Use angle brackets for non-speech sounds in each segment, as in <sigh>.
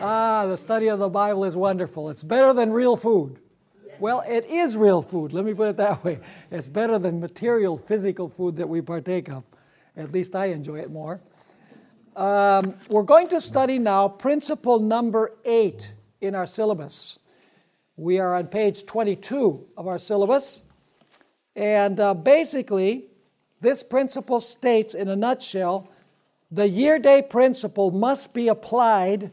ah, the study of the Bible is wonderful. It's better than real food. Well, it is real food. Let me put it that way. It's better than material, physical food that we partake of. At least I enjoy it more. Um, we're going to study now principle number eight in our syllabus. We are on page 22 of our syllabus. And uh, basically, this principle states in a nutshell the year day principle must be applied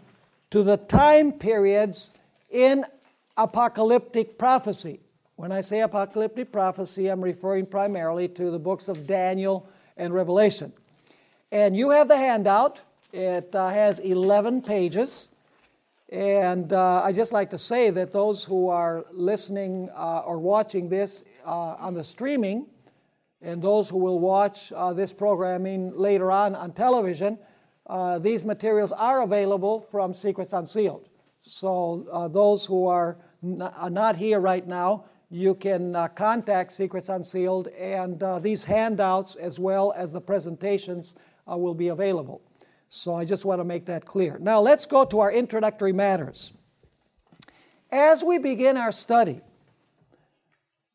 to the time periods in apocalyptic prophecy. When I say apocalyptic prophecy, I'm referring primarily to the books of Daniel and Revelation. And you have the handout, it uh, has 11 pages. And uh, I just like to say that those who are listening uh, or watching this uh, on the streaming, and those who will watch uh, this programming later on on television, uh, these materials are available from Secrets Unsealed. So uh, those who are, are not here right now, you can uh, contact Secrets Unsealed, and uh, these handouts as well as the presentations uh, will be available. So I just want to make that clear. Now let's go to our introductory matters. As we begin our study,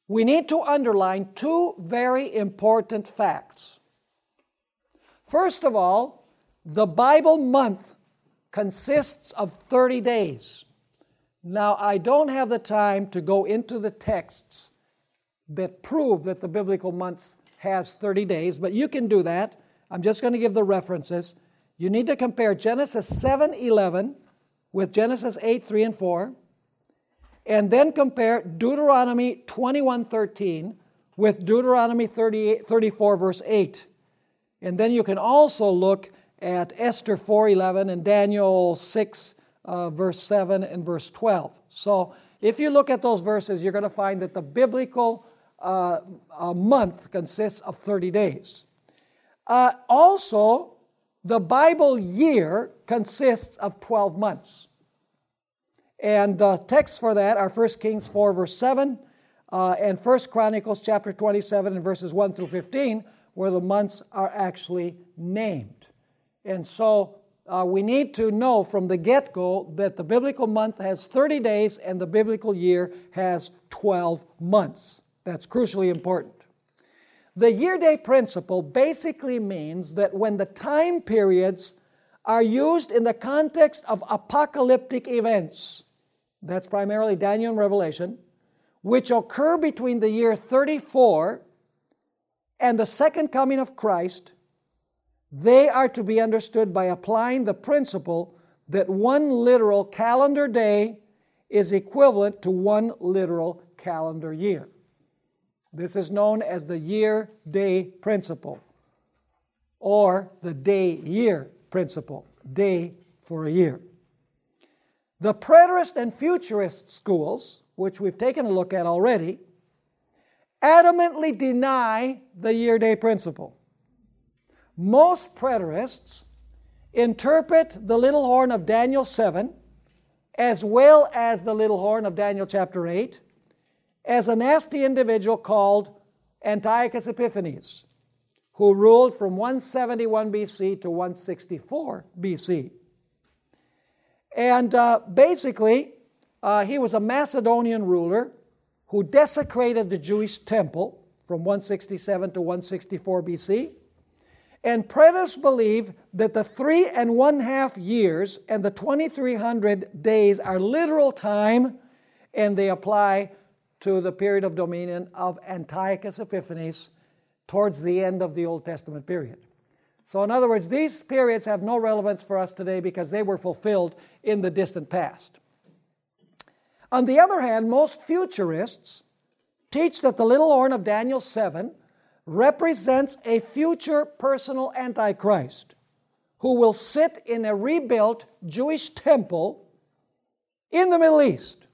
we need to underline two very important facts. First of all, the Bible month consists of 30 days. Now, I don't have the time to go into the texts that prove that the biblical month has 30 days, but you can do that. I'm just going to give the references. You need to compare Genesis 7 11 with Genesis 8 3 and 4 and then compare Deuteronomy 21:13 with Deuteronomy 34 verse 8. And then you can also look at Esther 4:11 and Daniel 6 uh, verse 7 and verse 12. So if you look at those verses, you're going to find that the biblical uh, month consists of 30 days. Uh, also, the Bible year consists of 12 months. And the texts for that are 1 Kings 4, verse 7, uh, and 1 Chronicles chapter 27 and verses 1 through 15, where the months are actually named. And so uh, we need to know from the get go that the biblical month has 30 days and the biblical year has 12 months. That's crucially important. The year day principle basically means that when the time periods are used in the context of apocalyptic events, that's primarily Daniel and Revelation, which occur between the year 34 and the second coming of Christ, they are to be understood by applying the principle that one literal calendar day is equivalent to one literal calendar year. This is known as the year day principle or the day year principle, day for a year. The preterist and futurist schools, which we've taken a look at already, adamantly deny the year day principle. Most preterists interpret the little horn of Daniel 7 as well as the little horn of Daniel chapter 8 as a nasty individual called Antiochus Epiphanes, who ruled from 171 BC to 164 BC. And uh, basically, uh, he was a Macedonian ruler who desecrated the Jewish temple from 167 to 164 BC. And preterists believe that the three and one half years and the 2300 days are literal time, and they apply to the period of dominion of Antiochus Epiphanes towards the end of the Old Testament period. So, in other words, these periods have no relevance for us today because they were fulfilled in the distant past. On the other hand, most futurists teach that the little horn of Daniel 7 represents a future personal Antichrist who will sit in a rebuilt Jewish temple in the Middle East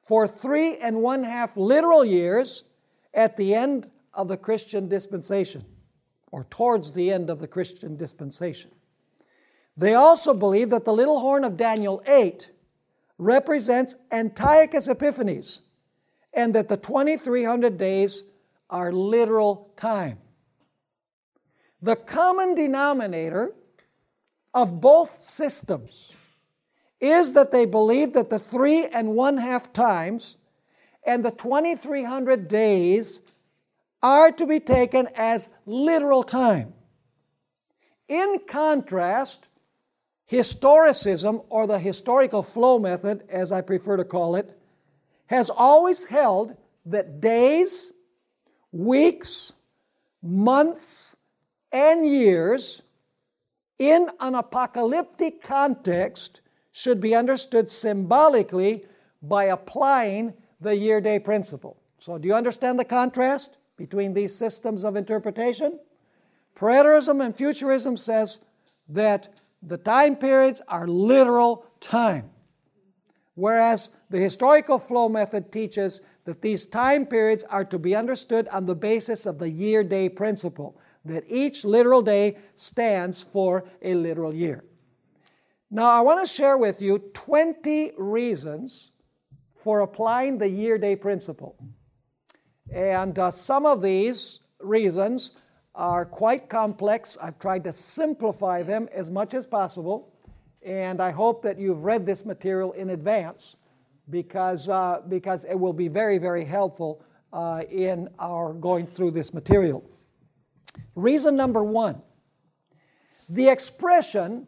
for three and one half literal years at the end of the Christian dispensation or towards the end of the Christian dispensation. They also believe that the little horn of Daniel 8 represents Antiochus Epiphanes and that the 2300 days are literal time. The common denominator of both systems is that they believe that the three and one half times and the 2300 days are to be taken as literal time. In contrast, historicism, or the historical flow method, as I prefer to call it, has always held that days, weeks, months, and years in an apocalyptic context should be understood symbolically by applying the year day principle. So, do you understand the contrast between these systems of interpretation? Preterism and futurism says that the time periods are literal time, whereas the historical flow method teaches that these time periods are to be understood on the basis of the year day principle, that each literal day stands for a literal year. Now, I want to share with you 20 reasons for applying the year day principle. And uh, some of these reasons are quite complex. I've tried to simplify them as much as possible, and I hope that you've read this material in advance because, uh, because it will be very, very helpful uh, in our going through this material. Reason number one the expression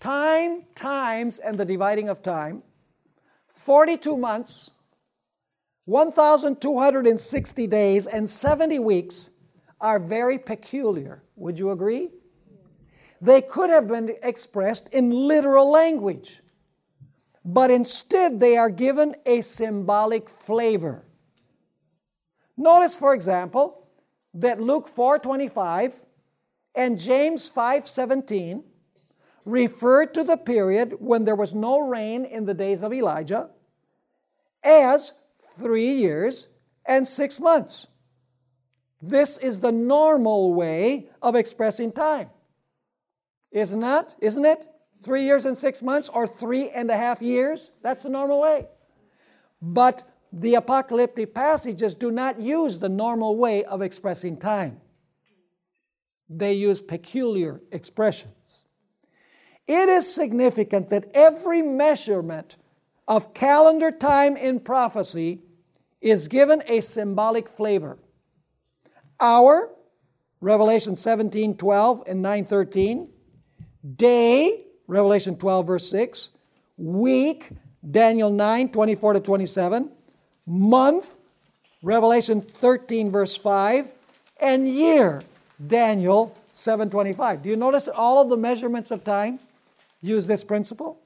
time, times, and the dividing of time 42 months, 1,260 days, and 70 weeks are very peculiar. Would you agree? They could have been expressed in literal language, but instead they are given a symbolic flavor. Notice, for example, that Luke 4:25 and James 5:17 refer to the period when there was no rain in the days of Elijah as three years and six months. This is the normal way of expressing time. Isn't that? Isn't it? Three years and six months or three and a half years? That's the normal way. But the apocalyptic passages do not use the normal way of expressing time, they use peculiar expressions. It is significant that every measurement of calendar time in prophecy is given a symbolic flavor. Hour, Revelation 17, 12 and 9, 13. Day, Revelation 12, verse 6. Week, Daniel 9, 24 to 27. Month, Revelation 13, verse 5. And year, Daniel 725. Do you notice all of the measurements of time use this principle?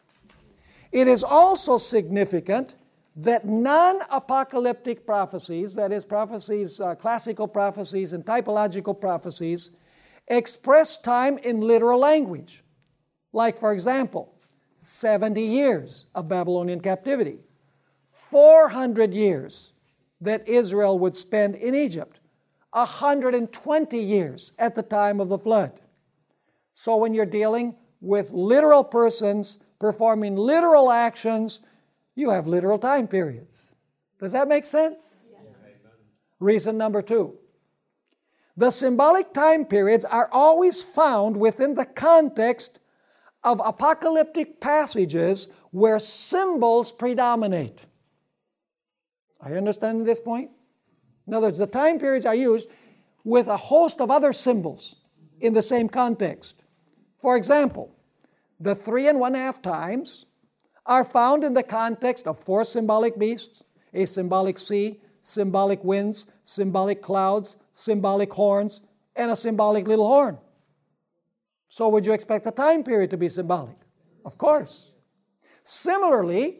It is also significant that non apocalyptic prophecies, that is, prophecies, uh, classical prophecies and typological prophecies, express time in literal language. Like, for example, 70 years of Babylonian captivity, 400 years that Israel would spend in Egypt, 120 years at the time of the flood. So, when you're dealing with literal persons performing literal actions, you have literal time periods. Does that make sense? Yes. Reason number two the symbolic time periods are always found within the context of apocalyptic passages where symbols predominate. Are you understanding this point? In other words, the time periods are used with a host of other symbols in the same context. For example, the three and one half times are found in the context of four symbolic beasts a symbolic sea, symbolic winds, symbolic clouds, symbolic horns, and a symbolic little horn. So, would you expect the time period to be symbolic? Of course. Similarly,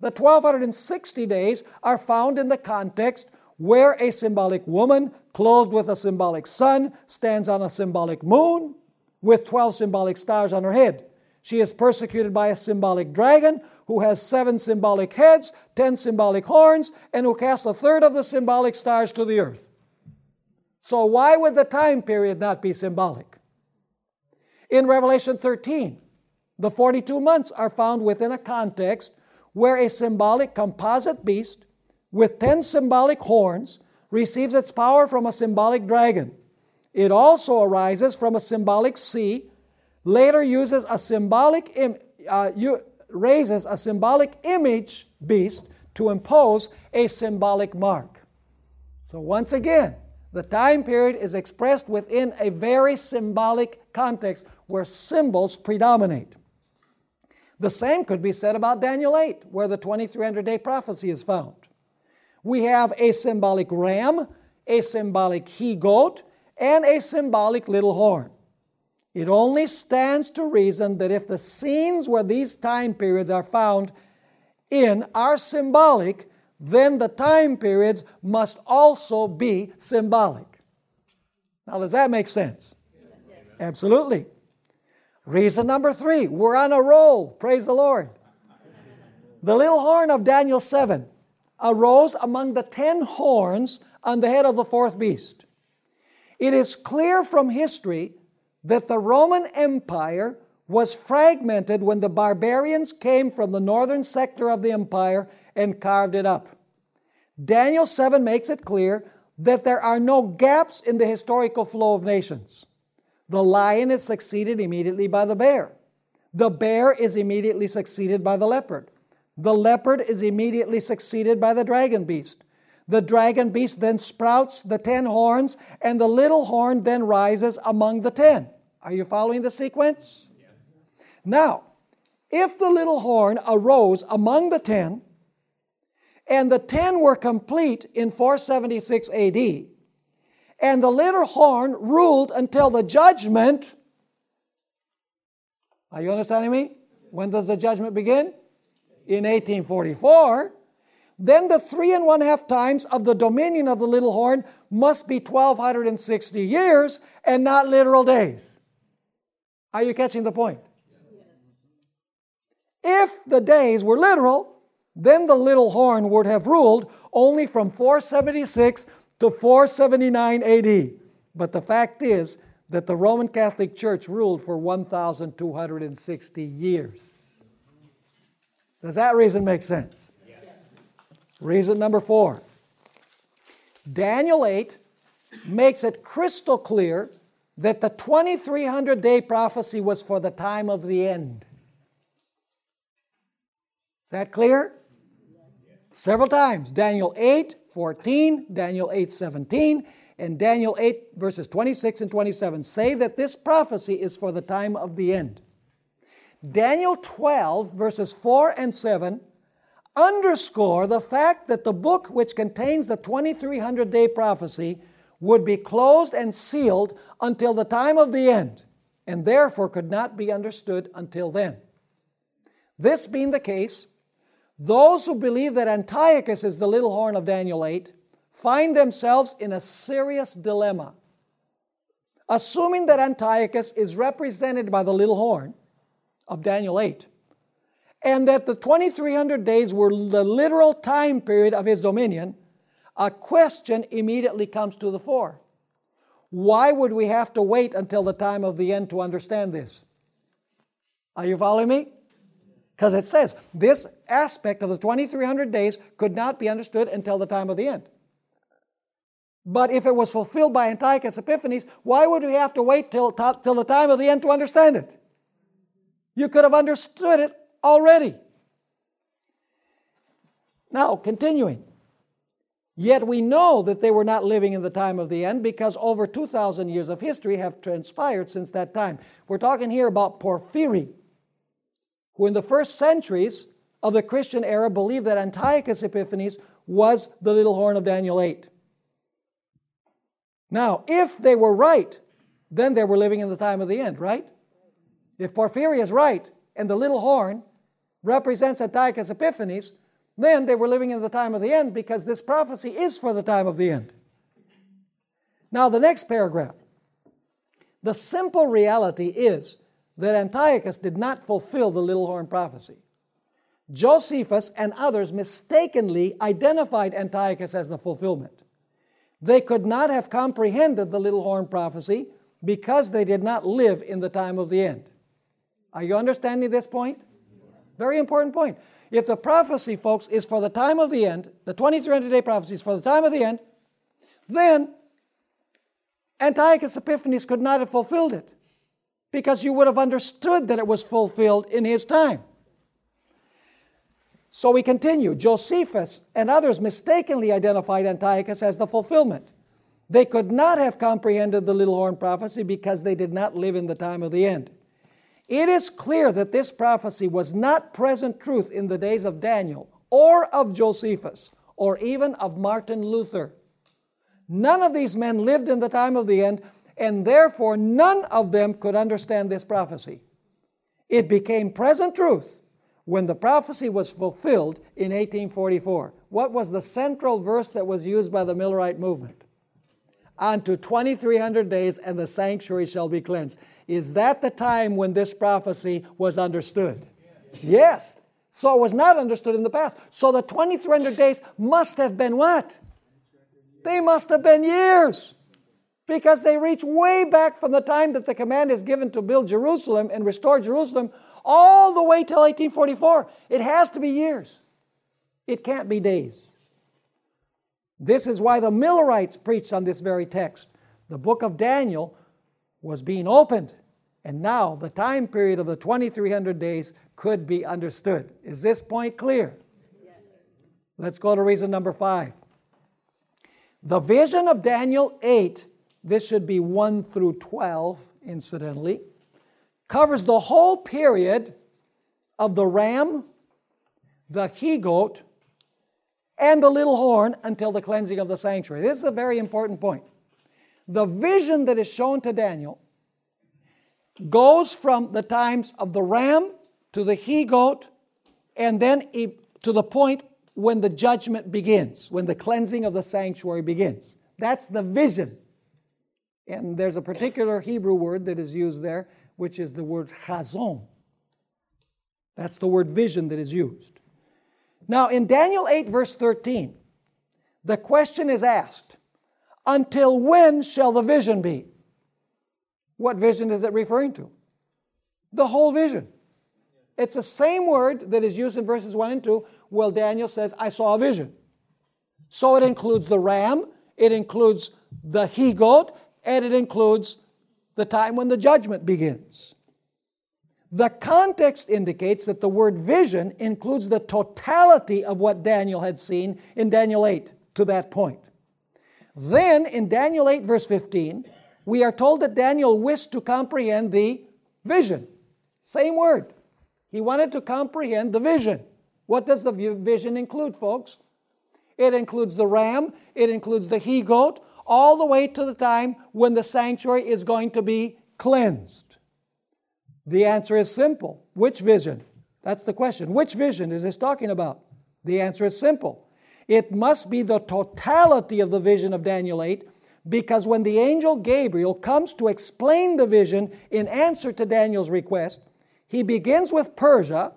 the 1260 days are found in the context where a symbolic woman clothed with a symbolic sun stands on a symbolic moon with 12 symbolic stars on her head. She is persecuted by a symbolic dragon who has seven symbolic heads, ten symbolic horns, and who casts a third of the symbolic stars to the earth. So, why would the time period not be symbolic? In Revelation 13, the 42 months are found within a context where a symbolic composite beast with 10 symbolic horns receives its power from a symbolic dragon. It also arises from a symbolic sea later uses a symbolic Im- uh, raises a symbolic image beast to impose a symbolic mark. So, once again, the time period is expressed within a very symbolic context where symbols predominate. The same could be said about Daniel 8, where the 2300 day prophecy is found. We have a symbolic ram, a symbolic he goat, and a symbolic little horn. It only stands to reason that if the scenes where these time periods are found in are symbolic, then the time periods must also be symbolic. Now, does that make sense? Absolutely. Reason number three, we're on a roll. Praise the Lord. The little horn of Daniel 7 arose among the ten horns on the head of the fourth beast. It is clear from history that the Roman Empire was fragmented when the barbarians came from the northern sector of the empire and carved it up. Daniel 7 makes it clear that there are no gaps in the historical flow of nations. The lion is succeeded immediately by the bear. The bear is immediately succeeded by the leopard. The leopard is immediately succeeded by the dragon beast. The dragon beast then sprouts the ten horns, and the little horn then rises among the ten. Are you following the sequence? Now, if the little horn arose among the ten, and the ten were complete in 476 AD, and the little horn ruled until the judgment. Are you understanding me? When does the judgment begin? In 1844. Then the three and one half times of the dominion of the little horn must be 1260 years and not literal days. Are you catching the point? If the days were literal, then the little horn would have ruled only from 476 to 479 AD. But the fact is that the Roman Catholic Church ruled for 1,260 years. Does that reason make sense? Yes. Reason number four Daniel 8 makes it crystal clear that the 2300 day prophecy was for the time of the end. Is that clear? Several times. Daniel 8, 14, Daniel 8, 17, and Daniel 8, verses 26 and 27 say that this prophecy is for the time of the end. Daniel 12, verses 4 and 7 underscore the fact that the book which contains the 2300 day prophecy would be closed and sealed until the time of the end, and therefore could not be understood until then. This being the case, those who believe that Antiochus is the little horn of Daniel 8 find themselves in a serious dilemma. Assuming that Antiochus is represented by the little horn of Daniel 8, and that the 2300 days were the literal time period of his dominion, a question immediately comes to the fore. Why would we have to wait until the time of the end to understand this? Are you following me? Because it says this aspect of the 2300 days could not be understood until the time of the end. But if it was fulfilled by Antiochus Epiphanes, why would we have to wait till, till the time of the end to understand it? You could have understood it already. Now, continuing. Yet we know that they were not living in the time of the end because over 2,000 years of history have transpired since that time. We're talking here about Porphyry, who in the first centuries of the Christian era believed that Antiochus Epiphanes was the little horn of Daniel 8. Now, if they were right, then they were living in the time of the end, right? If Porphyry is right and the little horn represents Antiochus Epiphanes, then they were living in the time of the end because this prophecy is for the time of the end. Now, the next paragraph. The simple reality is that Antiochus did not fulfill the little horn prophecy. Josephus and others mistakenly identified Antiochus as the fulfillment. They could not have comprehended the little horn prophecy because they did not live in the time of the end. Are you understanding this point? Very important point. If the prophecy, folks, is for the time of the end, the 2300 day prophecy is for the time of the end, then Antiochus Epiphanes could not have fulfilled it because you would have understood that it was fulfilled in his time. So we continue. Josephus and others mistakenly identified Antiochus as the fulfillment. They could not have comprehended the little horn prophecy because they did not live in the time of the end. It is clear that this prophecy was not present truth in the days of Daniel or of Josephus or even of Martin Luther. None of these men lived in the time of the end, and therefore none of them could understand this prophecy. It became present truth when the prophecy was fulfilled in 1844. What was the central verse that was used by the Millerite movement? Unto 2300 days, and the sanctuary shall be cleansed. Is that the time when this prophecy was understood? Yes. So it was not understood in the past. So the 2300 days must have been what? They must have been years because they reach way back from the time that the command is given to build Jerusalem and restore Jerusalem all the way till 1844. It has to be years. It can't be days. This is why the Millerites preached on this very text. The book of Daniel was being opened, and now the time period of the 2300 days could be understood. Is this point clear? Yes. Let's go to reason number five. The vision of Daniel 8, this should be 1 through 12, incidentally, covers the whole period of the ram, the he goat, and the little horn until the cleansing of the sanctuary. This is a very important point. The vision that is shown to Daniel goes from the times of the ram to the he goat, and then to the point when the judgment begins, when the cleansing of the sanctuary begins. That's the vision. And there's a particular Hebrew word that is used there, which is the word chazon. That's the word vision that is used. Now, in Daniel 8, verse 13, the question is asked Until when shall the vision be? What vision is it referring to? The whole vision. It's the same word that is used in verses 1 and 2. Well, Daniel says, I saw a vision. So it includes the ram, it includes the he goat, and it includes the time when the judgment begins. The context indicates that the word vision includes the totality of what Daniel had seen in Daniel 8 to that point. Then, in Daniel 8, verse 15, we are told that Daniel wished to comprehend the vision. Same word. He wanted to comprehend the vision. What does the vision include, folks? It includes the ram, it includes the he goat, all the way to the time when the sanctuary is going to be cleansed. The answer is simple. Which vision? That's the question. Which vision is this talking about? The answer is simple. It must be the totality of the vision of Daniel 8 because when the angel Gabriel comes to explain the vision in answer to Daniel's request, he begins with Persia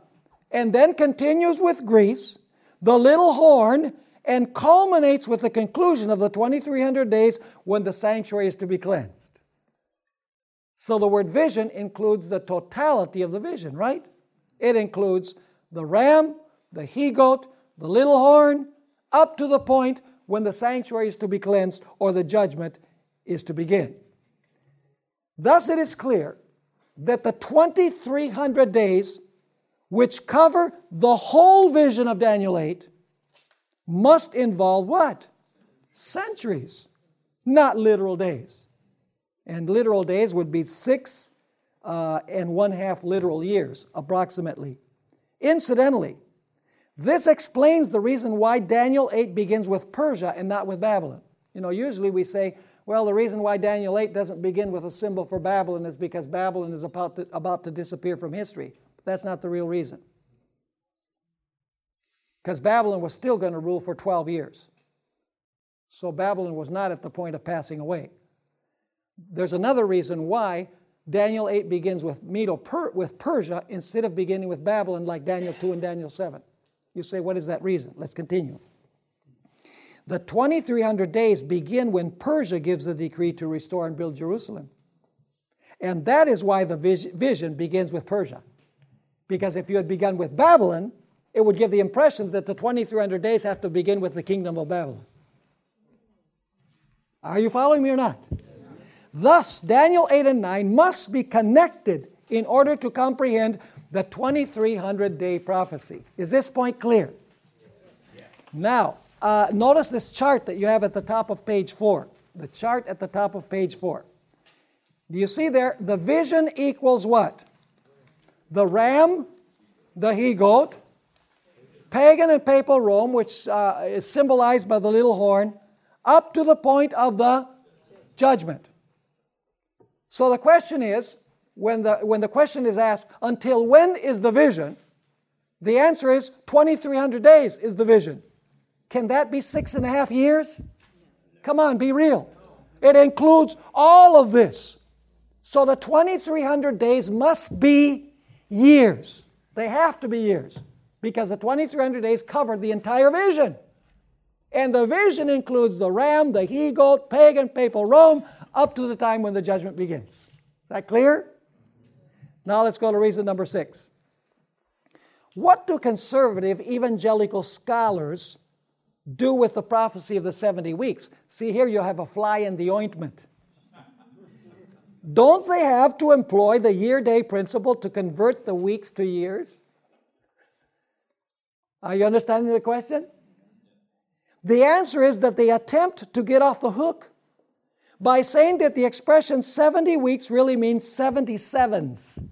and then continues with Greece, the little horn, and culminates with the conclusion of the 2300 days when the sanctuary is to be cleansed. So the word vision includes the totality of the vision, right? It includes the ram, the he goat, the little horn, up to the point when the sanctuary is to be cleansed or the judgment is to begin. Thus, it is clear that the 2300 days, which cover the whole vision of Daniel 8, must involve what? Centuries, not literal days. And literal days would be six uh, and one half literal years, approximately. Incidentally, this explains the reason why Daniel 8 begins with Persia and not with Babylon. You know, usually we say, well, the reason why Daniel 8 doesn't begin with a symbol for Babylon is because Babylon is about to, about to disappear from history. But that's not the real reason. Because Babylon was still going to rule for 12 years. So Babylon was not at the point of passing away. There's another reason why Daniel 8 begins with Medo with Persia instead of beginning with Babylon like Daniel 2 and Daniel 7. You say, what is that reason? Let's continue. The 2300 days begin when Persia gives the decree to restore and build Jerusalem. And that is why the vision begins with Persia. Because if you had begun with Babylon, it would give the impression that the 2300 days have to begin with the kingdom of Babylon. Are you following me or not? Thus, Daniel 8 and 9 must be connected in order to comprehend the 2300 day prophecy. Is this point clear? Now, uh, notice this chart that you have at the top of page 4. The chart at the top of page 4. Do you see there? The vision equals what? The ram, the he goat, pagan and papal Rome, which uh, is symbolized by the little horn, up to the point of the judgment. So the question is when the, when the question is asked, until when is the vision? The answer is 2,300 days is the vision. Can that be six and a half years? Come on, be real. It includes all of this. So the 2,300 days must be years. They have to be years because the 2,300 days covered the entire vision. And the vision includes the ram, the he goat, pagan, papal Rome, up to the time when the judgment begins. Is that clear? Now let's go to reason number six. What do conservative evangelical scholars do with the prophecy of the 70 weeks? See, here you have a fly in the ointment. Don't they have to employ the year day principle to convert the weeks to years? Are you understanding the question? The answer is that they attempt to get off the hook by saying that the expression 70 weeks really means 77s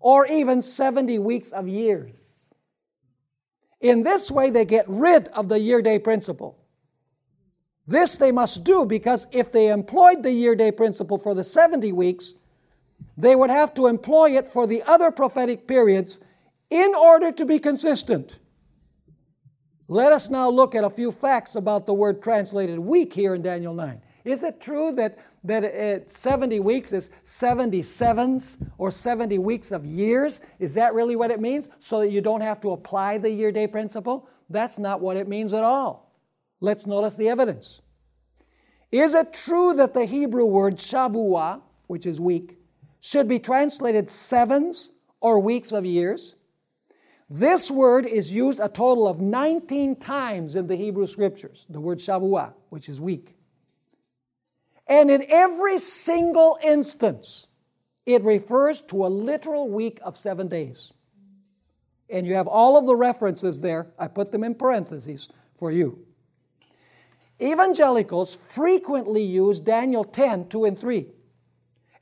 or even 70 weeks of years. In this way, they get rid of the year day principle. This they must do because if they employed the year day principle for the 70 weeks, they would have to employ it for the other prophetic periods in order to be consistent. Let us now look at a few facts about the word translated week here in Daniel 9. Is it true that, that it, 70 weeks is 77s or 70 weeks of years? Is that really what it means? So that you don't have to apply the year day principle? That's not what it means at all. Let's notice the evidence. Is it true that the Hebrew word Shabua, which is week, should be translated sevens or weeks of years? This word is used a total of 19 times in the Hebrew scriptures, the word Shabua, which is week. And in every single instance, it refers to a literal week of seven days. And you have all of the references there. I put them in parentheses for you. Evangelicals frequently use Daniel 10, 2 and 3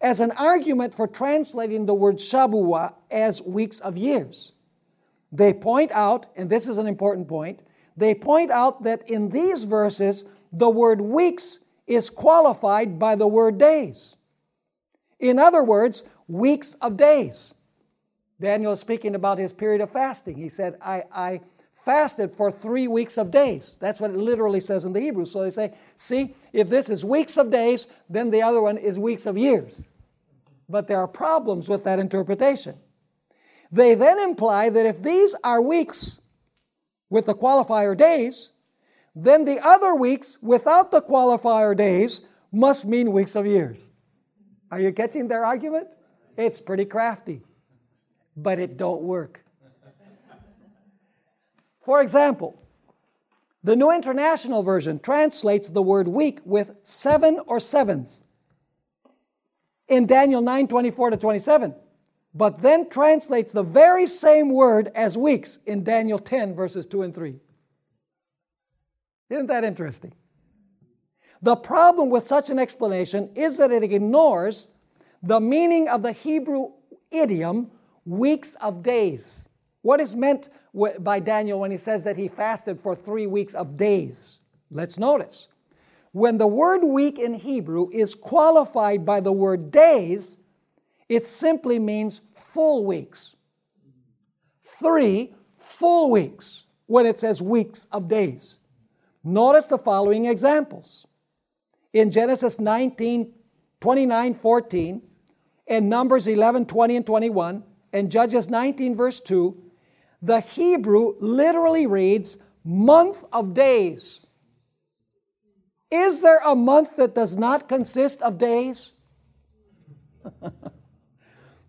as an argument for translating the word Shabua as weeks of years. They point out, and this is an important point, they point out that in these verses, the word weeks is qualified by the word days. In other words, weeks of days. Daniel is speaking about his period of fasting. He said, I, I fasted for three weeks of days. That's what it literally says in the Hebrew. So they say, see, if this is weeks of days, then the other one is weeks of years. But there are problems with that interpretation. They then imply that if these are weeks with the qualifier days, then the other weeks without the qualifier days must mean weeks of years. Are you catching their argument? It's pretty crafty, but it don't work. For example, the New International Version translates the word week with seven or sevens in Daniel 9 24 to 27, but then translates the very same word as weeks in Daniel 10 verses 2 and 3. Isn't that interesting? The problem with such an explanation is that it ignores the meaning of the Hebrew idiom weeks of days. What is meant by Daniel when he says that he fasted for three weeks of days? Let's notice. When the word week in Hebrew is qualified by the word days, it simply means full weeks. Three full weeks when it says weeks of days. Notice the following examples. In Genesis 19, 29, 14, and Numbers 11, 20, and 21, and Judges 19, verse 2, the Hebrew literally reads month of days. Is there a month that does not consist of days? <laughs>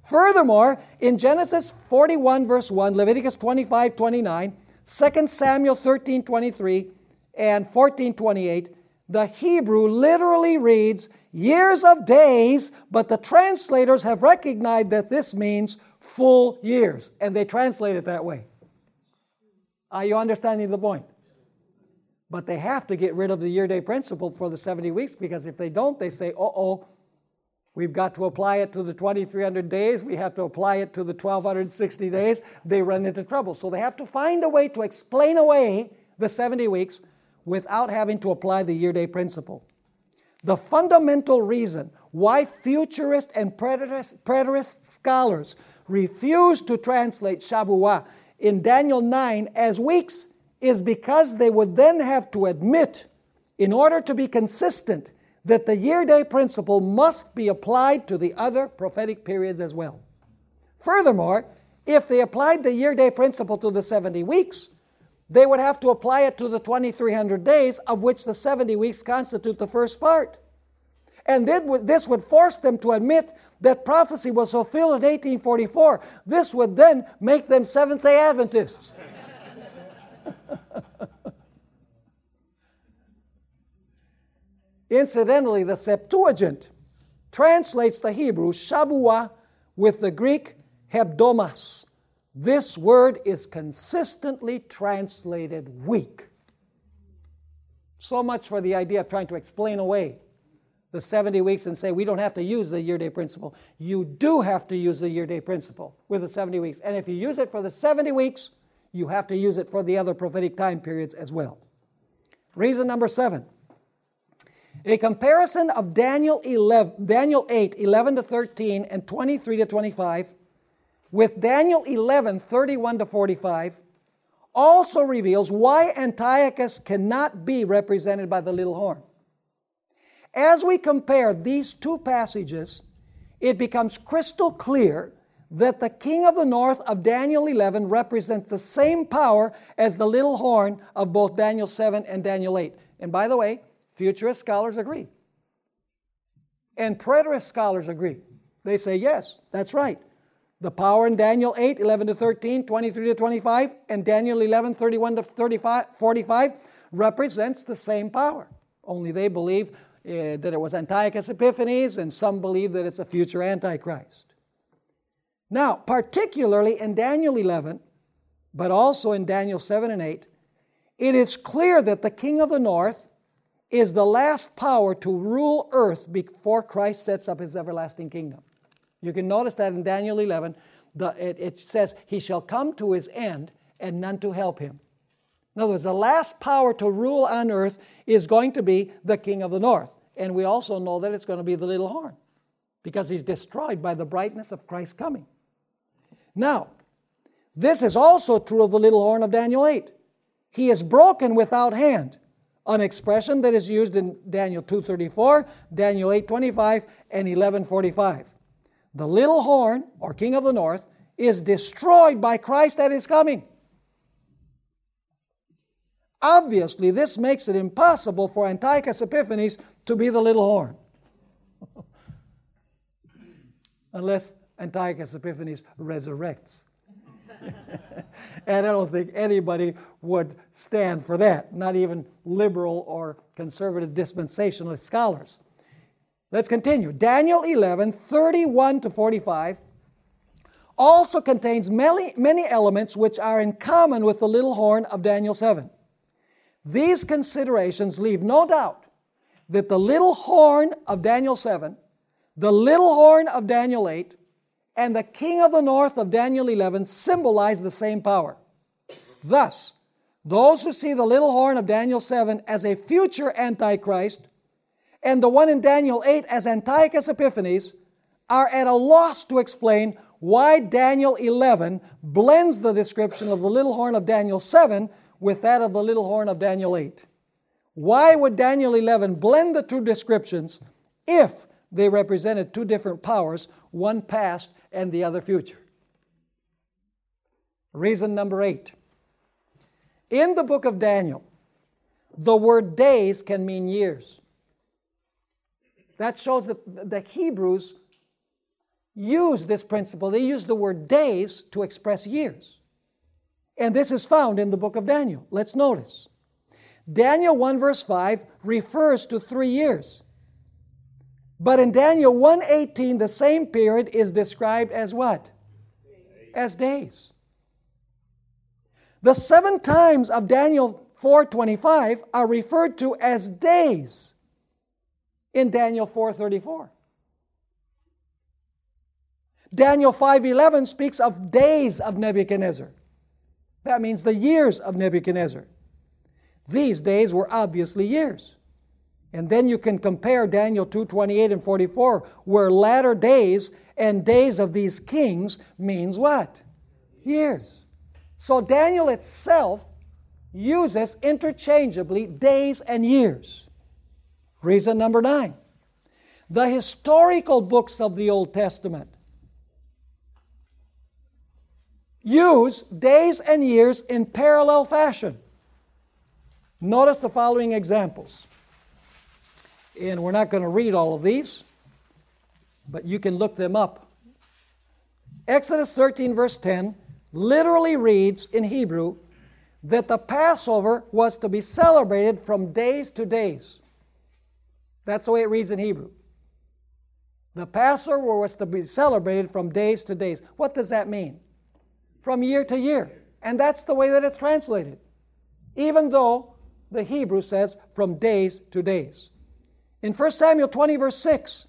Furthermore, in Genesis 41, verse 1, Leviticus 25, 29, 2 Samuel 13, 23, and 1428, the Hebrew literally reads years of days, but the translators have recognized that this means full years. And they translate it that way. Are you understanding the point? But they have to get rid of the year day principle for the 70 weeks because if they don't, they say, uh oh, we've got to apply it to the 2300 days, we have to apply it to the 1260 days. They run into trouble. So they have to find a way to explain away the 70 weeks without having to apply the year day principle. The fundamental reason why futurist and preterist, preterist scholars refuse to translate Shabua in Daniel 9 as weeks is because they would then have to admit, in order to be consistent, that the year day principle must be applied to the other prophetic periods as well. Furthermore, if they applied the year day principle to the 70 weeks, they would have to apply it to the 2300 days, of which the 70 weeks constitute the first part. And this would force them to admit that prophecy was fulfilled in 1844. This would then make them Seventh day Adventists. <laughs> Incidentally, the Septuagint translates the Hebrew Shabua with the Greek hebdomas. This word is consistently translated week. So much for the idea of trying to explain away the 70 weeks and say we don't have to use the year day principle. You do have to use the year day principle with the 70 weeks. And if you use it for the 70 weeks, you have to use it for the other prophetic time periods as well. Reason number seven a comparison of Daniel, 11, Daniel 8, 11 to 13, and 23 to 25 with Daniel 11, 31 to 45 also reveals why Antiochus cannot be represented by the little horn. As we compare these two passages, it becomes crystal clear that the king of the north of Daniel 11 represents the same power as the little horn of both Daniel 7 and Daniel 8. And by the way, futurist scholars agree. And preterist scholars agree. They say, yes, that's right. The power in Daniel 8, 11 to 13, 23 to 25, and Daniel 11, 31 to 35, 45 represents the same power. Only they believe uh, that it was Antiochus Epiphanes, and some believe that it's a future Antichrist. Now, particularly in Daniel 11, but also in Daniel 7 and 8, it is clear that the king of the north is the last power to rule earth before Christ sets up his everlasting kingdom. You can notice that in Daniel 11, the, it, it says, He shall come to his end and none to help him. In other words, the last power to rule on earth is going to be the king of the north. And we also know that it's going to be the little horn because he's destroyed by the brightness of Christ's coming. Now, this is also true of the little horn of Daniel 8. He is broken without hand, an expression that is used in Daniel 2:34, Daniel 8:25, and 11:45. The little horn, or king of the north, is destroyed by Christ at his coming. Obviously, this makes it impossible for Antiochus Epiphanes to be the little horn. <laughs> Unless Antiochus Epiphanes resurrects. <laughs> and I don't think anybody would stand for that, not even liberal or conservative dispensationalist scholars. Let's continue. Daniel 11, 31 to 45 also contains many, many elements which are in common with the little horn of Daniel 7. These considerations leave no doubt that the little horn of Daniel 7, the little horn of Daniel 8, and the king of the north of Daniel 11 symbolize the same power. Thus, those who see the little horn of Daniel 7 as a future Antichrist and the one in Daniel 8 as Antiochus Epiphanes are at a loss to explain why Daniel 11 blends the description of the little horn of Daniel 7 with that of the little horn of Daniel 8. Why would Daniel 11 blend the two descriptions if they represented two different powers, one past and the other future? Reason number eight. In the book of Daniel, the word days can mean years. That shows that the Hebrews use this principle. They use the word days to express years. And this is found in the book of Daniel. Let's notice. Daniel 1 verse 5 refers to three years. But in Daniel 1:18, the same period is described as what? as days. The seven times of Daniel 4:25 are referred to as days in Daniel 4:34. Daniel 5:11 speaks of days of Nebuchadnezzar. That means the years of Nebuchadnezzar. These days were obviously years. And then you can compare Daniel 2:28 and 44 where latter days and days of these kings means what? Years. So Daniel itself uses interchangeably days and years. Reason number 9. The historical books of the Old Testament use days and years in parallel fashion. Notice the following examples. And we're not going to read all of these, but you can look them up. Exodus 13, verse 10, literally reads in Hebrew that the Passover was to be celebrated from days to days. That's the way it reads in Hebrew. The Passover was to be celebrated from days to days. What does that mean? From year to year. And that's the way that it's translated. Even though the Hebrew says from days to days. In 1 Samuel 20, verse 6,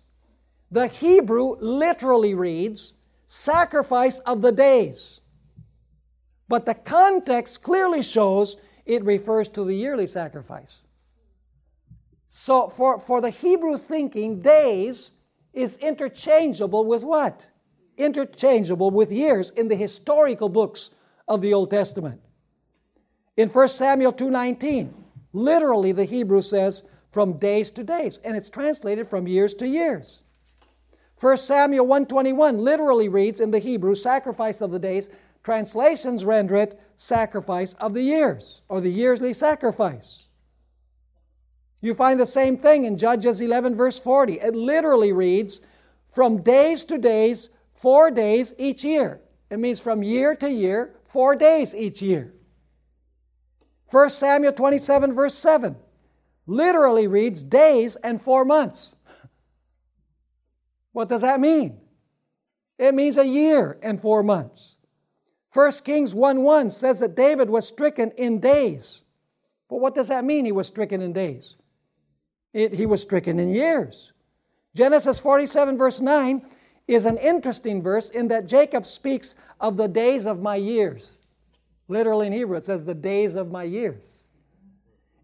the Hebrew literally reads sacrifice of the days. But the context clearly shows it refers to the yearly sacrifice. So for, for the Hebrew thinking, days is interchangeable with what? Interchangeable with years in the historical books of the Old Testament. In 1 Samuel 2:19, literally the Hebrew says from days to days, and it's translated from years to years. 1 Samuel 121 literally reads in the Hebrew sacrifice of the days. Translations render it sacrifice of the years or the yearly sacrifice. You find the same thing in Judges 11, verse 40. It literally reads from days to days, four days each year. It means from year to year, four days each year. 1 Samuel 27, verse 7 literally reads days and four months. What does that mean? It means a year and four months. 1 Kings 1 1 says that David was stricken in days. But what does that mean, he was stricken in days? It, he was stricken in years. Genesis 47, verse 9, is an interesting verse in that Jacob speaks of the days of my years. Literally in Hebrew, it says the days of my years.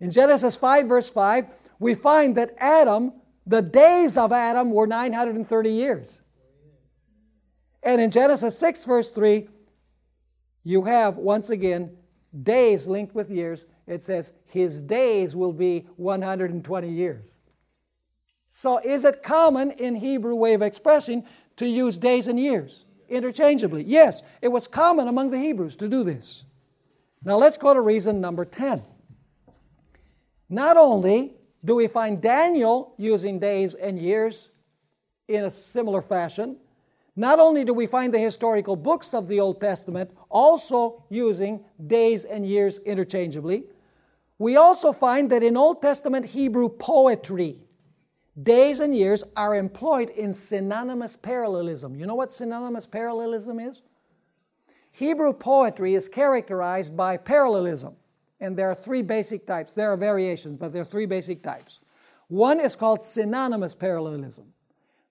In Genesis 5, verse 5, we find that Adam, the days of Adam were 930 years. And in Genesis 6, verse 3, you have once again days linked with years. It says, His days will be 120 years. So, is it common in Hebrew way of expressing to use days and years interchangeably? Yes, it was common among the Hebrews to do this. Now, let's go to reason number 10. Not only do we find Daniel using days and years in a similar fashion, not only do we find the historical books of the Old Testament also using days and years interchangeably, we also find that in Old Testament Hebrew poetry, days and years are employed in synonymous parallelism. You know what synonymous parallelism is? Hebrew poetry is characterized by parallelism, and there are three basic types. There are variations, but there are three basic types. One is called synonymous parallelism.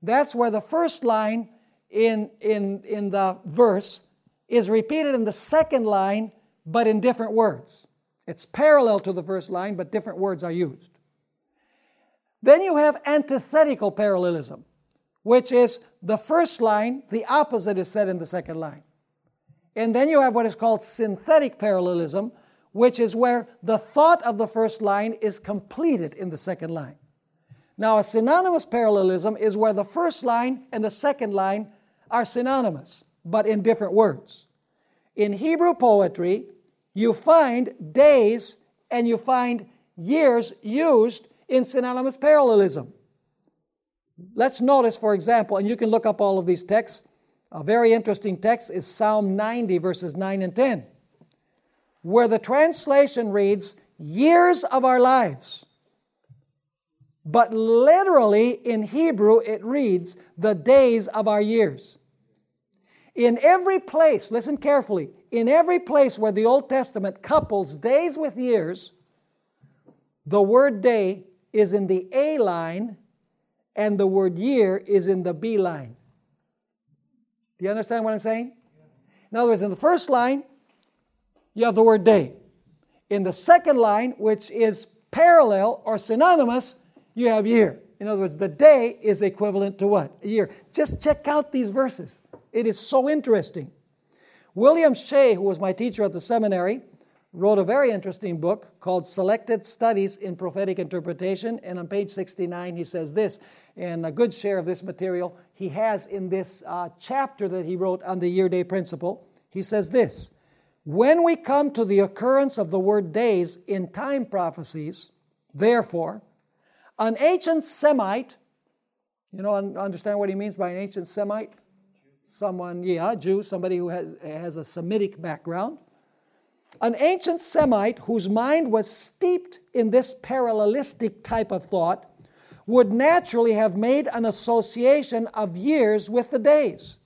That's where the first line in, in, in the verse is repeated in the second line, but in different words. It's parallel to the first line, but different words are used. Then you have antithetical parallelism, which is the first line, the opposite is said in the second line. And then you have what is called synthetic parallelism, which is where the thought of the first line is completed in the second line. Now, a synonymous parallelism is where the first line and the second line are synonymous, but in different words. In Hebrew poetry, you find days and you find years used in synonymous parallelism. Let's notice, for example, and you can look up all of these texts. A very interesting text is Psalm 90, verses 9 and 10, where the translation reads, Years of our lives. But literally in Hebrew, it reads, The days of our years. In every place, listen carefully, in every place where the Old Testament couples days with years, the word day is in the A line and the word year is in the B line. Do you understand what I'm saying? In other words, in the first line, you have the word day. In the second line, which is parallel or synonymous, you have year. In other words, the day is equivalent to what? A year. Just check out these verses. It is so interesting. William Shea, who was my teacher at the seminary, wrote a very interesting book called Selected Studies in Prophetic Interpretation. And on page 69, he says this, and a good share of this material he has in this uh, chapter that he wrote on the year day principle. He says this When we come to the occurrence of the word days in time prophecies, therefore, an ancient Semite, you know, understand what he means by an ancient Semite? Someone, yeah, Jew, somebody who has, has a Semitic background an ancient Semite whose mind was steeped in this parallelistic type of thought would naturally have made an association of years with the days,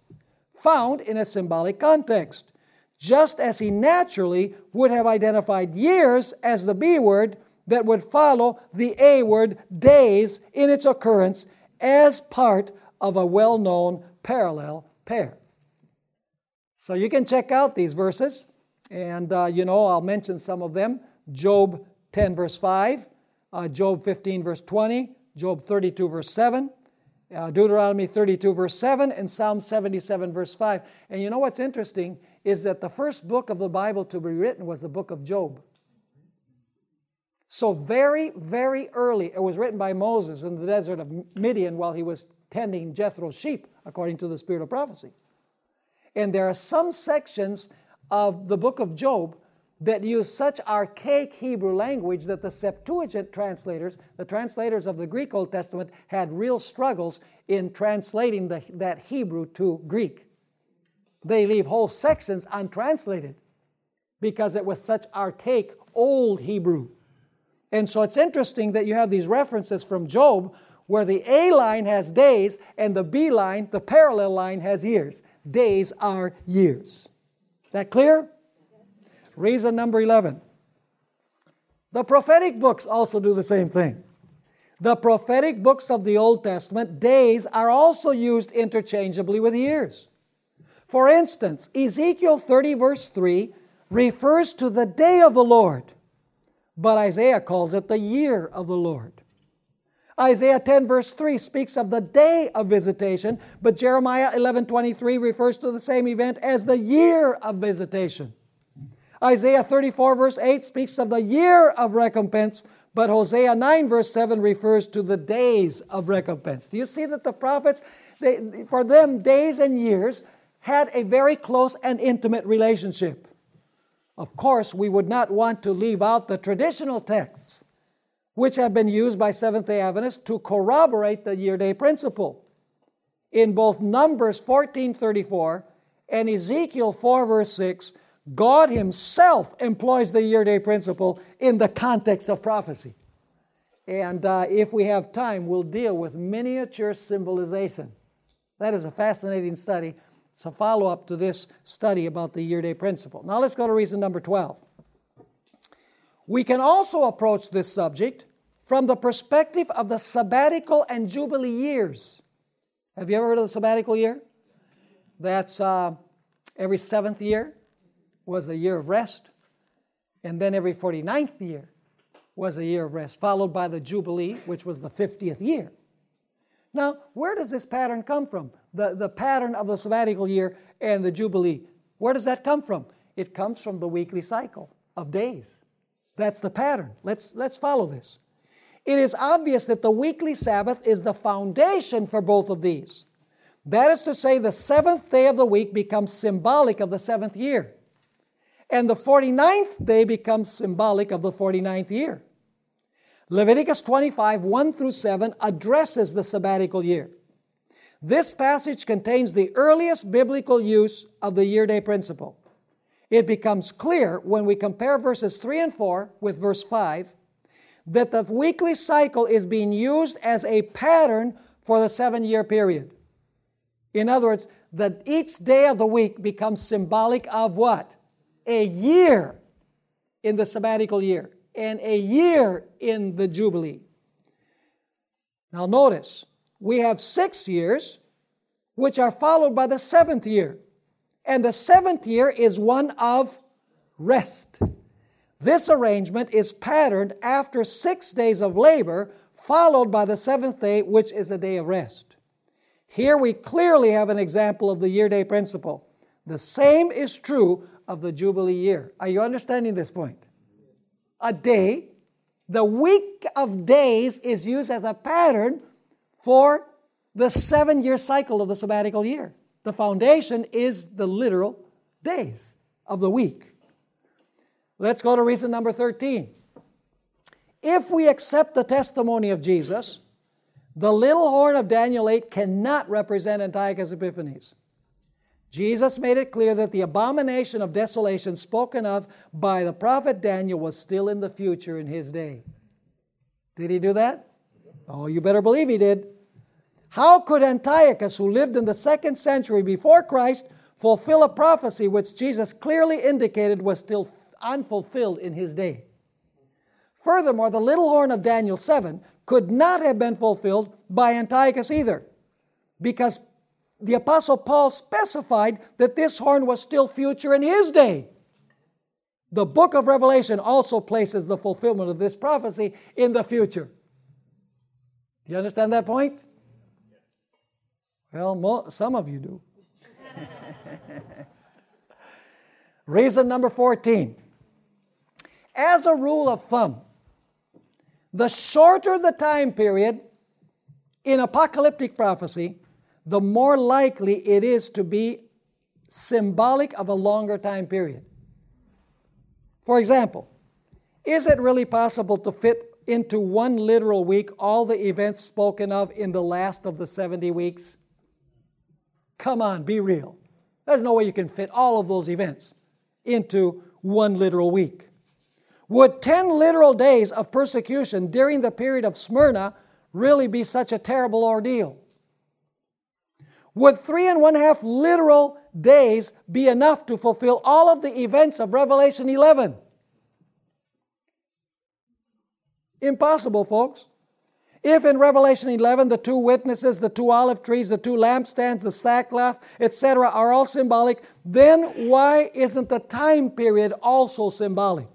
found in a symbolic context, just as he naturally would have identified years as the B word that would follow the A word, days, in its occurrence as part of a well known parallel pair. So you can check out these verses. And, uh, you know, I'll mention some of them Job 10, verse 5, uh, Job 15, verse 20, Job 32, verse 7, uh, Deuteronomy 32, verse 7, and Psalm 77, verse 5. And you know what's interesting is that the first book of the Bible to be written was the book of Job. So, very, very early, it was written by Moses in the desert of Midian while he was tending Jethro's sheep, according to the spirit of prophecy. And there are some sections of the book of Job that use such archaic Hebrew language that the Septuagint translators, the translators of the Greek Old Testament, had real struggles in translating the, that Hebrew to Greek. They leave whole sections untranslated because it was such archaic old Hebrew. And so it's interesting that you have these references from Job where the A line has days and the B line, the parallel line, has years. Days are years. Is that clear? Reason number 11. The prophetic books also do the same thing. The prophetic books of the Old Testament, days, are also used interchangeably with years. For instance, Ezekiel 30, verse 3, refers to the day of the Lord, but Isaiah calls it the year of the Lord. Isaiah 10, verse 3 speaks of the day of visitation, but Jeremiah 11, 23 refers to the same event as the year of visitation. Isaiah 34, verse 8 speaks of the year of recompense, but Hosea 9, verse 7 refers to the days of recompense. Do you see that the prophets, they, for them, days and years had a very close and intimate relationship? Of course, we would not want to leave out the traditional texts which have been used by Seventh day Adventists to corroborate the year day principle. In both Numbers 14:34 and Ezekiel 4, verse 6, God Himself employs the year day principle in the context of prophecy. And uh, if we have time, we'll deal with miniature symbolization. That is a fascinating study. It's a follow up to this study about the year day principle. Now let's go to reason number 12. We can also approach this subject from the perspective of the sabbatical and jubilee years. Have you ever heard of the sabbatical year? That's uh, every seventh year was a year of rest, and then every 49th year was a year of rest, followed by the jubilee, which was the 50th year. Now, where does this pattern come from? The, the pattern of the sabbatical year and the jubilee. Where does that come from? It comes from the weekly cycle of days. That's the pattern. Let's, let's follow this. It is obvious that the weekly Sabbath is the foundation for both of these. That is to say, the seventh day of the week becomes symbolic of the seventh year, and the 49th day becomes symbolic of the 49th year. Leviticus 25, 1 through 7 addresses the sabbatical year. This passage contains the earliest biblical use of the year day principle. It becomes clear when we compare verses 3 and 4 with verse 5 that the weekly cycle is being used as a pattern for the seven year period. In other words, that each day of the week becomes symbolic of what? A year in the sabbatical year and a year in the Jubilee. Now, notice, we have six years, which are followed by the seventh year. And the seventh year is one of rest. This arrangement is patterned after six days of labor, followed by the seventh day, which is a day of rest. Here we clearly have an example of the year day principle. The same is true of the Jubilee year. Are you understanding this point? A day, the week of days is used as a pattern for the seven year cycle of the sabbatical year. The foundation is the literal days of the week. Let's go to reason number 13. If we accept the testimony of Jesus, the little horn of Daniel 8 cannot represent Antiochus Epiphanes. Jesus made it clear that the abomination of desolation spoken of by the prophet Daniel was still in the future in his day. Did he do that? Oh, you better believe he did. How could Antiochus, who lived in the second century before Christ, fulfill a prophecy which Jesus clearly indicated was still unfulfilled in his day? Furthermore, the little horn of Daniel 7 could not have been fulfilled by Antiochus either, because the Apostle Paul specified that this horn was still future in his day. The book of Revelation also places the fulfillment of this prophecy in the future. Do you understand that point? Yes. Well, mo- some of you do. <laughs> Reason number 14. As a rule of thumb, the shorter the time period in apocalyptic prophecy, the more likely it is to be symbolic of a longer time period. For example, is it really possible to fit into one literal week all the events spoken of in the last of the 70 weeks? Come on, be real. There's no way you can fit all of those events into one literal week. Would 10 literal days of persecution during the period of Smyrna really be such a terrible ordeal? Would three and one half literal days be enough to fulfill all of the events of Revelation 11? Impossible, folks. If in Revelation 11 the two witnesses, the two olive trees, the two lampstands, the sackcloth, etc., are all symbolic, then why isn't the time period also symbolic?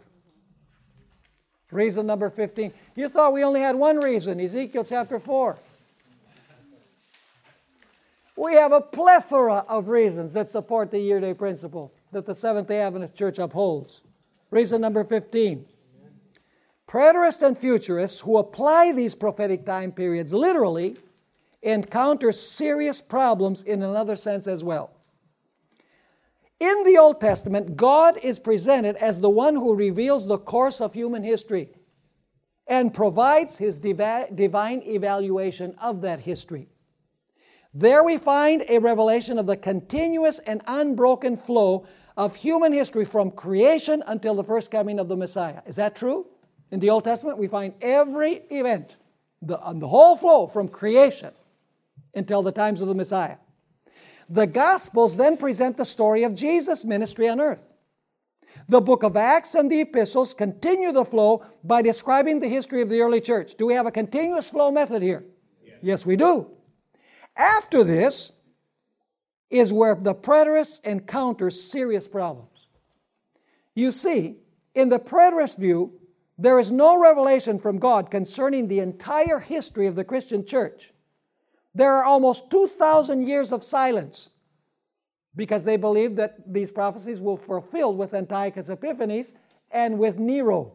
Reason number 15. You thought we only had one reason, Ezekiel chapter 4. We have a plethora of reasons that support the year day principle that the Seventh day Adventist Church upholds. Reason number 15. Preterists and futurists who apply these prophetic time periods literally encounter serious problems in another sense as well. In the Old Testament, God is presented as the one who reveals the course of human history and provides his divine evaluation of that history. There we find a revelation of the continuous and unbroken flow of human history from creation until the first coming of the Messiah. Is that true? In the Old Testament, we find every event, the, uh, the whole flow from creation until the times of the Messiah. The Gospels then present the story of Jesus' ministry on earth. The book of Acts and the epistles continue the flow by describing the history of the early church. Do we have a continuous flow method here? Yes, yes we do. After this is where the preterist encounters serious problems. You see, in the preterist view, there is no revelation from God concerning the entire history of the Christian church. There are almost 2,000 years of silence because they believe that these prophecies will fulfill with Antiochus Epiphanes and with Nero.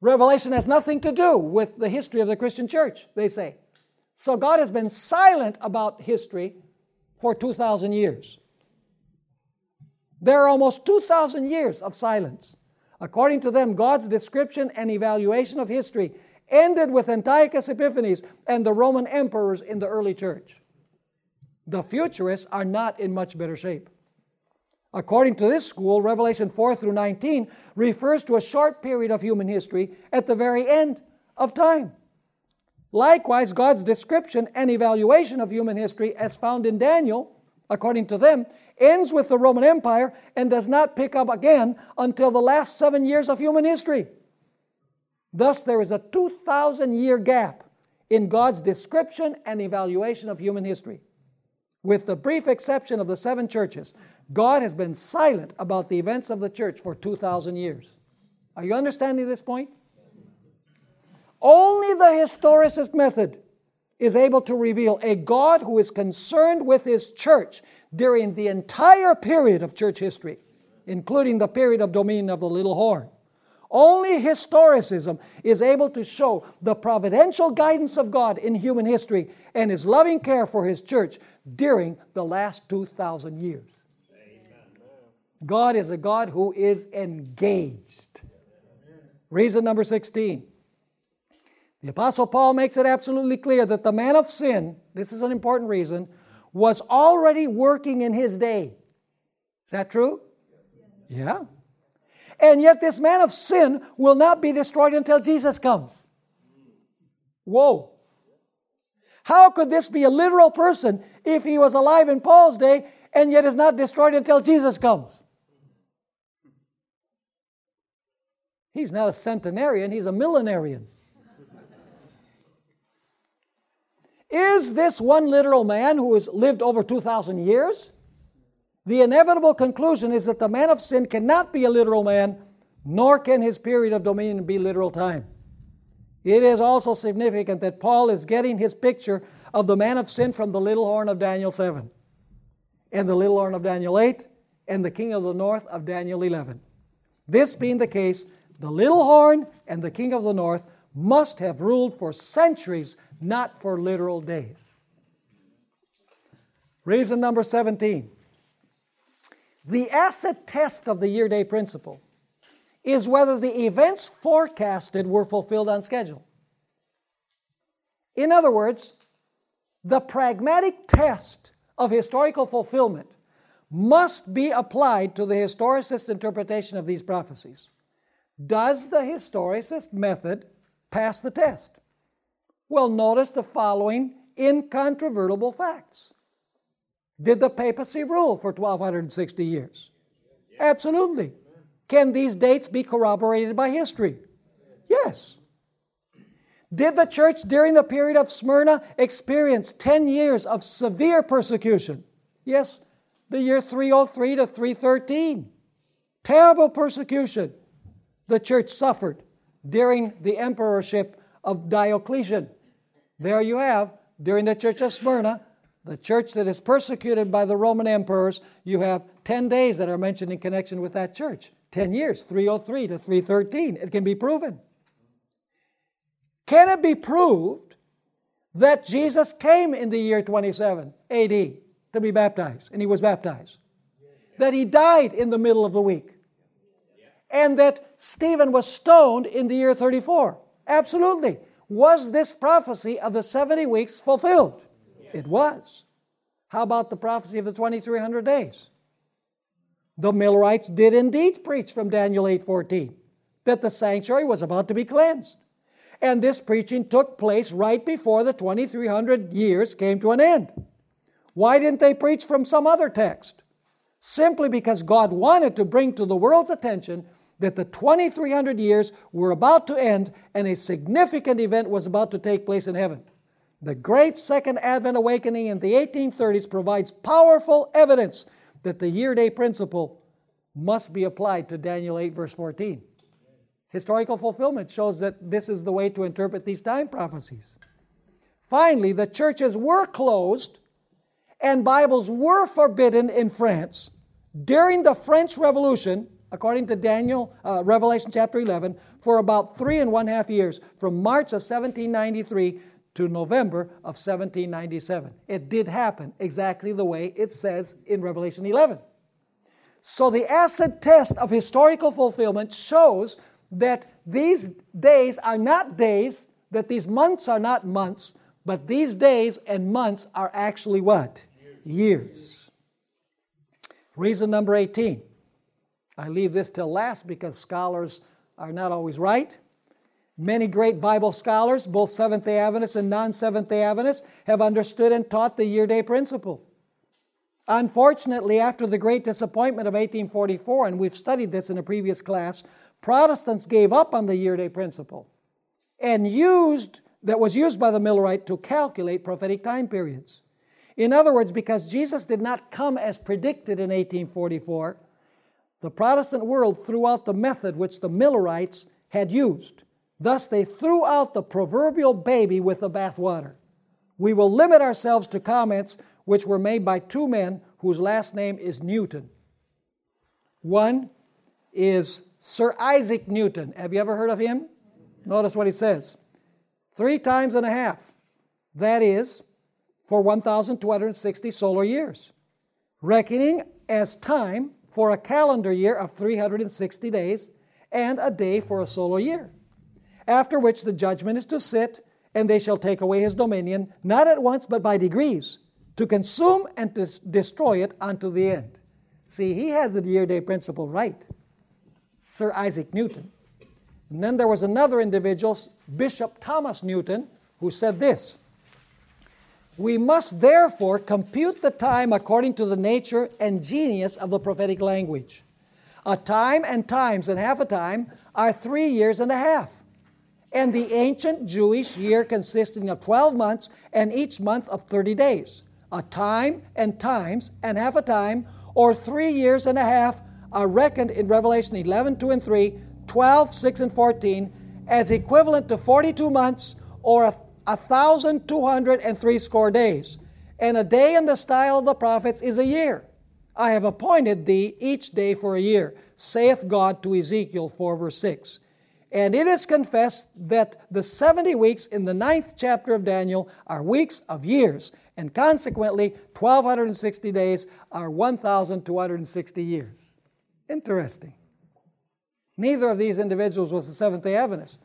Revelation has nothing to do with the history of the Christian church, they say. So God has been silent about history for 2,000 years. There are almost 2,000 years of silence. According to them, God's description and evaluation of history ended with Antiochus Epiphanes and the Roman emperors in the early church. The futurists are not in much better shape. According to this school, Revelation 4 through 19 refers to a short period of human history at the very end of time. Likewise, God's description and evaluation of human history, as found in Daniel, according to them, ends with the Roman Empire and does not pick up again until the last seven years of human history. Thus, there is a 2,000 year gap in God's description and evaluation of human history. With the brief exception of the seven churches, God has been silent about the events of the church for 2,000 years. Are you understanding this point? Only the historicist method is able to reveal a God who is concerned with his church during the entire period of church history, including the period of dominion of the little horn. Only historicism is able to show the providential guidance of God in human history and his loving care for his church during the last 2,000 years. God is a God who is engaged. Reason number 16. The Apostle Paul makes it absolutely clear that the man of sin, this is an important reason, was already working in his day. Is that true? Yeah. And yet, this man of sin will not be destroyed until Jesus comes. Whoa. How could this be a literal person if he was alive in Paul's day and yet is not destroyed until Jesus comes? He's not a centenarian, he's a millenarian. Is this one literal man who has lived over 2,000 years? The inevitable conclusion is that the man of sin cannot be a literal man, nor can his period of dominion be literal time. It is also significant that Paul is getting his picture of the man of sin from the little horn of Daniel 7, and the little horn of Daniel 8, and the king of the north of Daniel 11. This being the case, the little horn and the king of the north must have ruled for centuries not for literal days. Reason number 17 the acid test of the year day principle is whether the events forecasted were fulfilled on schedule. In other words, the pragmatic test of historical fulfillment must be applied to the historicist interpretation of these prophecies. Does the historicist method pass the test? Well, notice the following incontrovertible facts. Did the papacy rule for 1260 years? Absolutely. Can these dates be corroborated by history? Yes. Did the church during the period of Smyrna experience 10 years of severe persecution? Yes, the year 303 to 313. Terrible persecution the church suffered during the emperorship of Diocletian. There you have, during the church of Smyrna, the church that is persecuted by the Roman emperors, you have 10 days that are mentioned in connection with that church. 10 years, 303 to 313. It can be proven. Can it be proved that Jesus came in the year 27 AD to be baptized, and he was baptized? That he died in the middle of the week? And that Stephen was stoned in the year 34? Absolutely. Was this prophecy of the 70 weeks fulfilled? Yes. It was. How about the prophecy of the 2300 days? The Millerites did indeed preach from Daniel 8:14 that the sanctuary was about to be cleansed. And this preaching took place right before the 2300 years came to an end. Why didn't they preach from some other text? Simply because God wanted to bring to the world's attention that the 2300 years were about to end and a significant event was about to take place in heaven. The great Second Advent awakening in the 1830s provides powerful evidence that the year day principle must be applied to Daniel 8, verse 14. Historical fulfillment shows that this is the way to interpret these time prophecies. Finally, the churches were closed and Bibles were forbidden in France during the French Revolution according to Daniel, uh, Revelation chapter 11, for about three and one half years, from March of 1793 to November of 1797. It did happen exactly the way it says in Revelation 11. So the acid test of historical fulfillment shows that these days are not days, that these months are not months, but these days and months are actually what? Years. Reason number 18 I leave this till last because scholars are not always right. Many great Bible scholars, both Seventh day Adventists and non Seventh day Adventists, have understood and taught the year day principle. Unfortunately, after the great disappointment of 1844, and we've studied this in a previous class, Protestants gave up on the year day principle and used that was used by the Millerite to calculate prophetic time periods. In other words, because Jesus did not come as predicted in 1844, the Protestant world threw out the method which the Millerites had used. Thus, they threw out the proverbial baby with the bathwater. We will limit ourselves to comments which were made by two men whose last name is Newton. One is Sir Isaac Newton. Have you ever heard of him? Notice what he says three times and a half. That is for 1,260 solar years, reckoning as time for a calendar year of 360 days and a day for a solar year after which the judgment is to sit, and they shall take away his dominion, not at once, but by degrees, to consume and to destroy it unto the end. See, he had the year day principle right, Sir Isaac Newton. And then there was another individual, Bishop Thomas Newton, who said this We must therefore compute the time according to the nature and genius of the prophetic language. A time and times and half a time are three years and a half and the ancient Jewish year consisting of 12 months and each month of 30 days. A time and times and half a time, or three years and a half, are reckoned in Revelation 11, 2 and 3, 12, 6 and 14, as equivalent to 42 months or a, a thousand two hundred and three score days. And a day in the style of the prophets is a year. I have appointed thee each day for a year, saith God to Ezekiel 4, verse 6. And it is confessed that the 70 weeks in the ninth chapter of Daniel are weeks of years, and consequently, 1260 days are 1260 years. Interesting. Neither of these individuals was a Seventh day Adventist.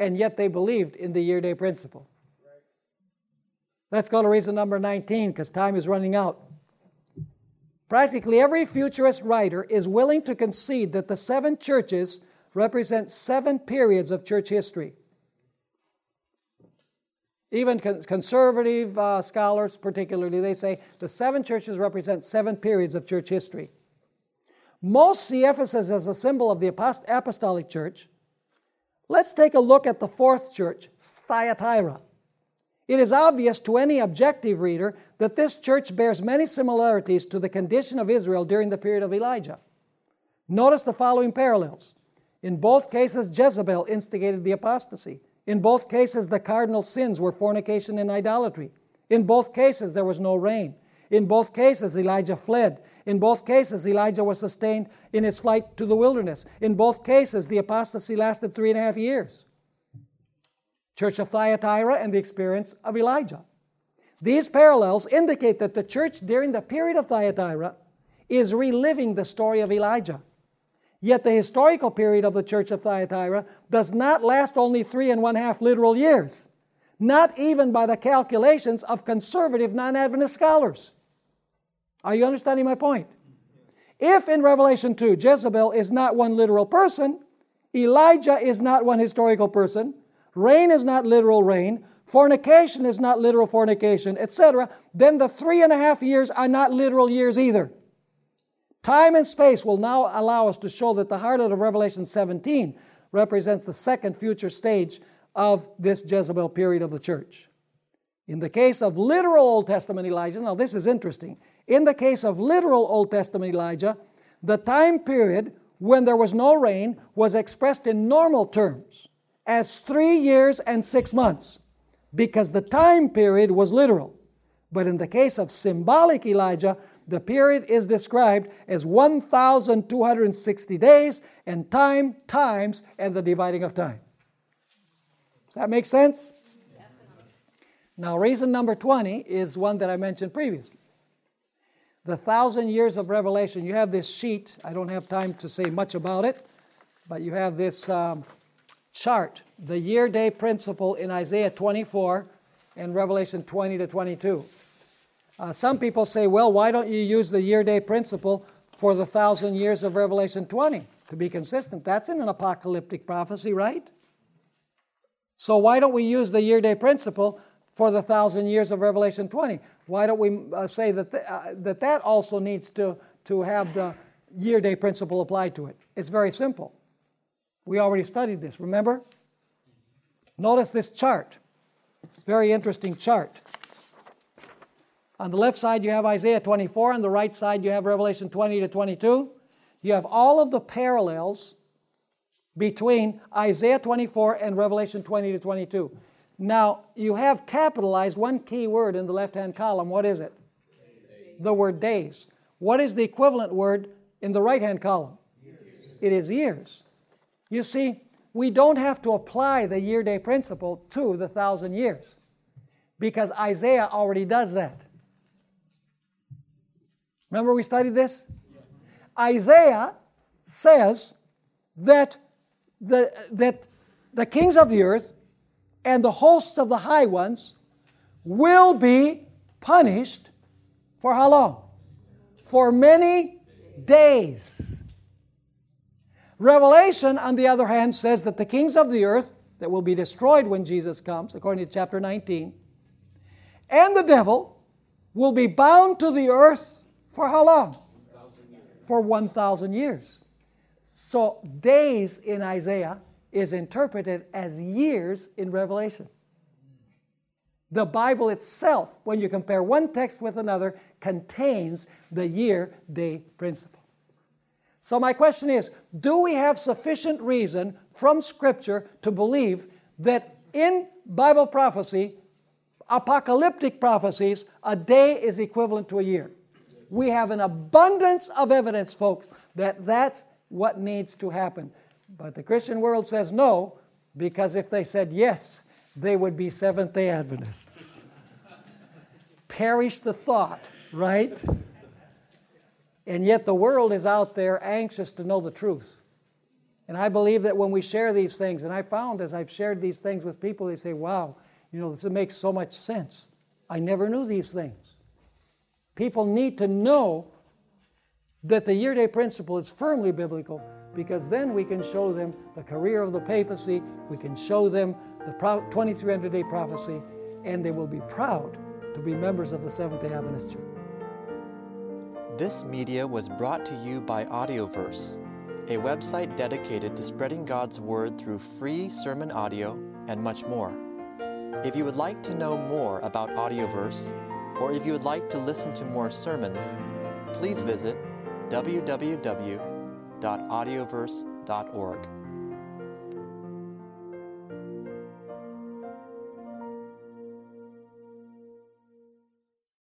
And yet they believed in the year day principle. Let's go to reason number 19 because time is running out. Practically every futurist writer is willing to concede that the seven churches represent seven periods of church history. Even conservative uh, scholars, particularly, they say the seven churches represent seven periods of church history. Most see Ephesus as a symbol of the apostolic church. Let's take a look at the fourth church, Thyatira. It is obvious to any objective reader that this church bears many similarities to the condition of Israel during the period of Elijah. Notice the following parallels. In both cases, Jezebel instigated the apostasy. In both cases, the cardinal sins were fornication and idolatry. In both cases, there was no rain. In both cases, Elijah fled. In both cases, Elijah was sustained in his flight to the wilderness. In both cases, the apostasy lasted three and a half years church of Thyatira, and the experience of Elijah. These parallels indicate that the church during the period of Thyatira is reliving the story of Elijah. Yet the historical period of the church of Thyatira does not last only three and one half literal years, not even by the calculations of conservative non Adventist scholars. Are you understanding my point? If in Revelation 2 Jezebel is not one literal person, Elijah is not one historical person, rain is not literal rain, fornication is not literal fornication, etc., then the three and a half years are not literal years either. Time and space will now allow us to show that the heart of Revelation 17 represents the second future stage of this Jezebel period of the church. In the case of literal Old Testament Elijah, now this is interesting. In the case of literal Old Testament Elijah, the time period when there was no rain was expressed in normal terms as three years and six months because the time period was literal. But in the case of symbolic Elijah, the period is described as 1,260 days and time, times, and the dividing of time. Does that make sense? Now, reason number 20 is one that I mentioned previously. The thousand years of revelation. You have this sheet. I don't have time to say much about it, but you have this um, chart the year day principle in Isaiah 24 and Revelation 20 to 22. Uh, some people say, well, why don't you use the year day principle for the thousand years of Revelation 20 to be consistent. That's in an apocalyptic prophecy, right? So why don't we use the year day principle for the thousand years of Revelation 20? Why don't we uh, say that, th- uh, that that also needs to, to have the year day principle applied to it? It's very simple. We already studied this, remember? Notice this chart. It's a very interesting chart. On the left side, you have Isaiah 24. On the right side, you have Revelation 20 to 22. You have all of the parallels between Isaiah 24 and Revelation 20 to 22. Now, you have capitalized one key word in the left hand column. What is it? The word days. What is the equivalent word in the right hand column? Years. It is years. You see, we don't have to apply the year day principle to the thousand years because Isaiah already does that. Remember we studied this? Isaiah says that the, that the kings of the earth and the hosts of the high ones will be punished for how long? For many days. Revelation, on the other hand, says that the kings of the earth that will be destroyed when Jesus comes, according to chapter 19, and the devil will be bound to the earth for how long? For 1,000 years. So, days in Isaiah is interpreted as years in Revelation. The Bible itself, when you compare one text with another, contains the year day principle. So, my question is do we have sufficient reason from Scripture to believe that in Bible prophecy, apocalyptic prophecies, a day is equivalent to a year? We have an abundance of evidence, folks, that that's what needs to happen. But the Christian world says no, because if they said yes, they would be Seventh day Adventists. Perish the thought, right? And yet the world is out there anxious to know the truth. And I believe that when we share these things, and I found as I've shared these things with people, they say, wow, you know, this makes so much sense. I never knew these things. People need to know that the year day principle is firmly biblical because then we can show them the career of the papacy, we can show them the 2300 day prophecy, and they will be proud to be members of the Seventh day Adventist Church. This media was brought to you by Audioverse, a website dedicated to spreading God's Word through free sermon audio and much more. If you would like to know more about Audioverse, or if you would like to listen to more sermons, please visit www.audioverse.org.